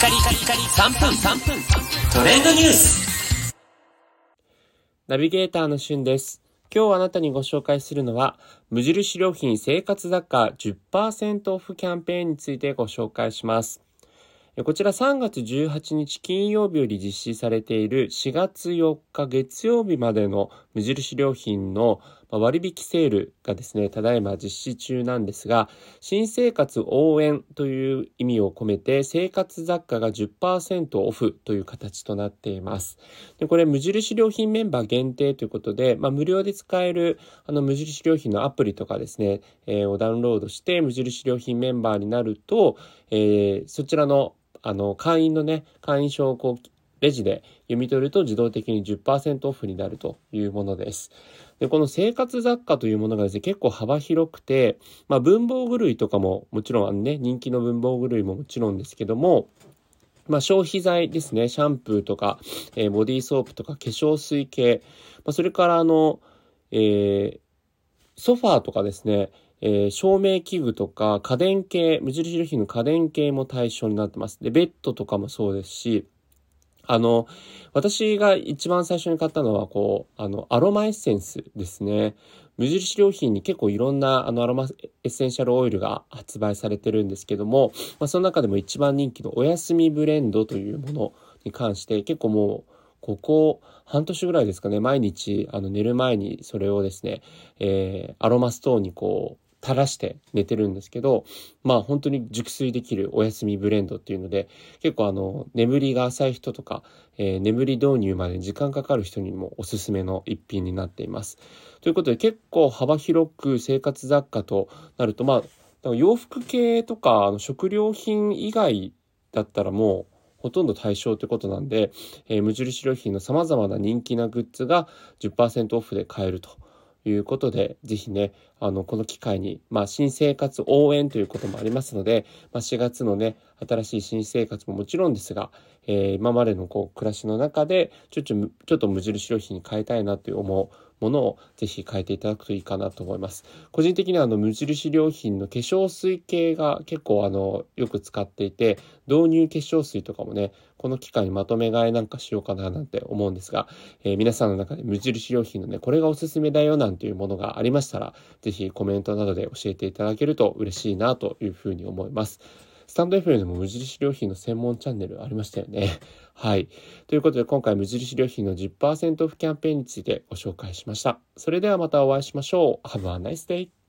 カリカリカリ3分3分トレンドニュースナビゲーターのしゅんです。今日あなたにご紹介するのは、無印良品生活雑貨10%オフキャンペーンについてご紹介します。こちら3月18日金曜日より実施されている4月4日月曜日までの無印良品の割引セールがですね、ただいま実施中なんですが、新生活応援という意味を込めて生活雑貨が10%オフという形となっています。でこれ無印良品メンバー限定ということで、まあ、無料で使えるあの無印良品のアプリとかですね、えーをダウンロードして無印良品メンバーになると、えーそちらのあの会員のね、会員証をこうレジで読み取ると自動的に10%オフになるというものです。で、この生活雑貨というものがですね、結構幅広くて、まあ文房具類とかももちろんあのね、人気の文房具類ももちろんですけども、まあ、消費財ですね。シャンプーとか、えーボディーソープとか化粧水系、まあ、それからあの、えーソファーとかですね、えー照明器具とか家電系、無印良品の家電系も対象になってます。で、ベッドとかもそうですし、あの、私が一番最初に買ったのは、こう、あの、アロマエッセンスですね。無印良品に結構いろんなあのアロマエッセンシャルオイルが発売されてるんですけども、まあ、その中でも一番人気のおやすみブレンドというものに関して結構もうここ半年ぐらいですかね毎日あの寝る前にそれをですね、えーアロマストーンにこう垂らして寝てるんですけどまあ本当に熟睡できるおやすみブレンドっていうので結構あの眠りが浅い人とか、えー眠り導入まで時間かかる人にもおすすめの一品になっています。ということで結構幅広く生活雑貨となるとまあ洋服系とか食料品以外だったらもうほとんど対象ということなんで、えー無印良品の様々な人気なグッズが10%オフで買えるということで、ぜひね、あの、この機会に、まあ、新生活応援ということもありますので、まあ、4月のね、新しい新生活ももちろんですが、えー今までのこう、暮らしの中で、ちょっと、ちょっと無印良品に変えたいなという思うものをぜひ変えていただくといいかなと思います。個人的にはあの無印良品の化粧水系が結構あのよく使っていて導入化粧水とかもねこの機会にまとめ買いなんかしようかななんて思うんですが、えー皆さんの中で無印良品のねこれがおすすめだよなんていうものがありましたらぜひコメントなどで教えていただけると嬉しいなというふうに思います。スタンド FM でも無印良品の専門チャンネルありましたよね。はい。ということで今回無印良品の10%オフキャンペーンについてご紹介しました。それではまたお会いしましょう。Have a nice day!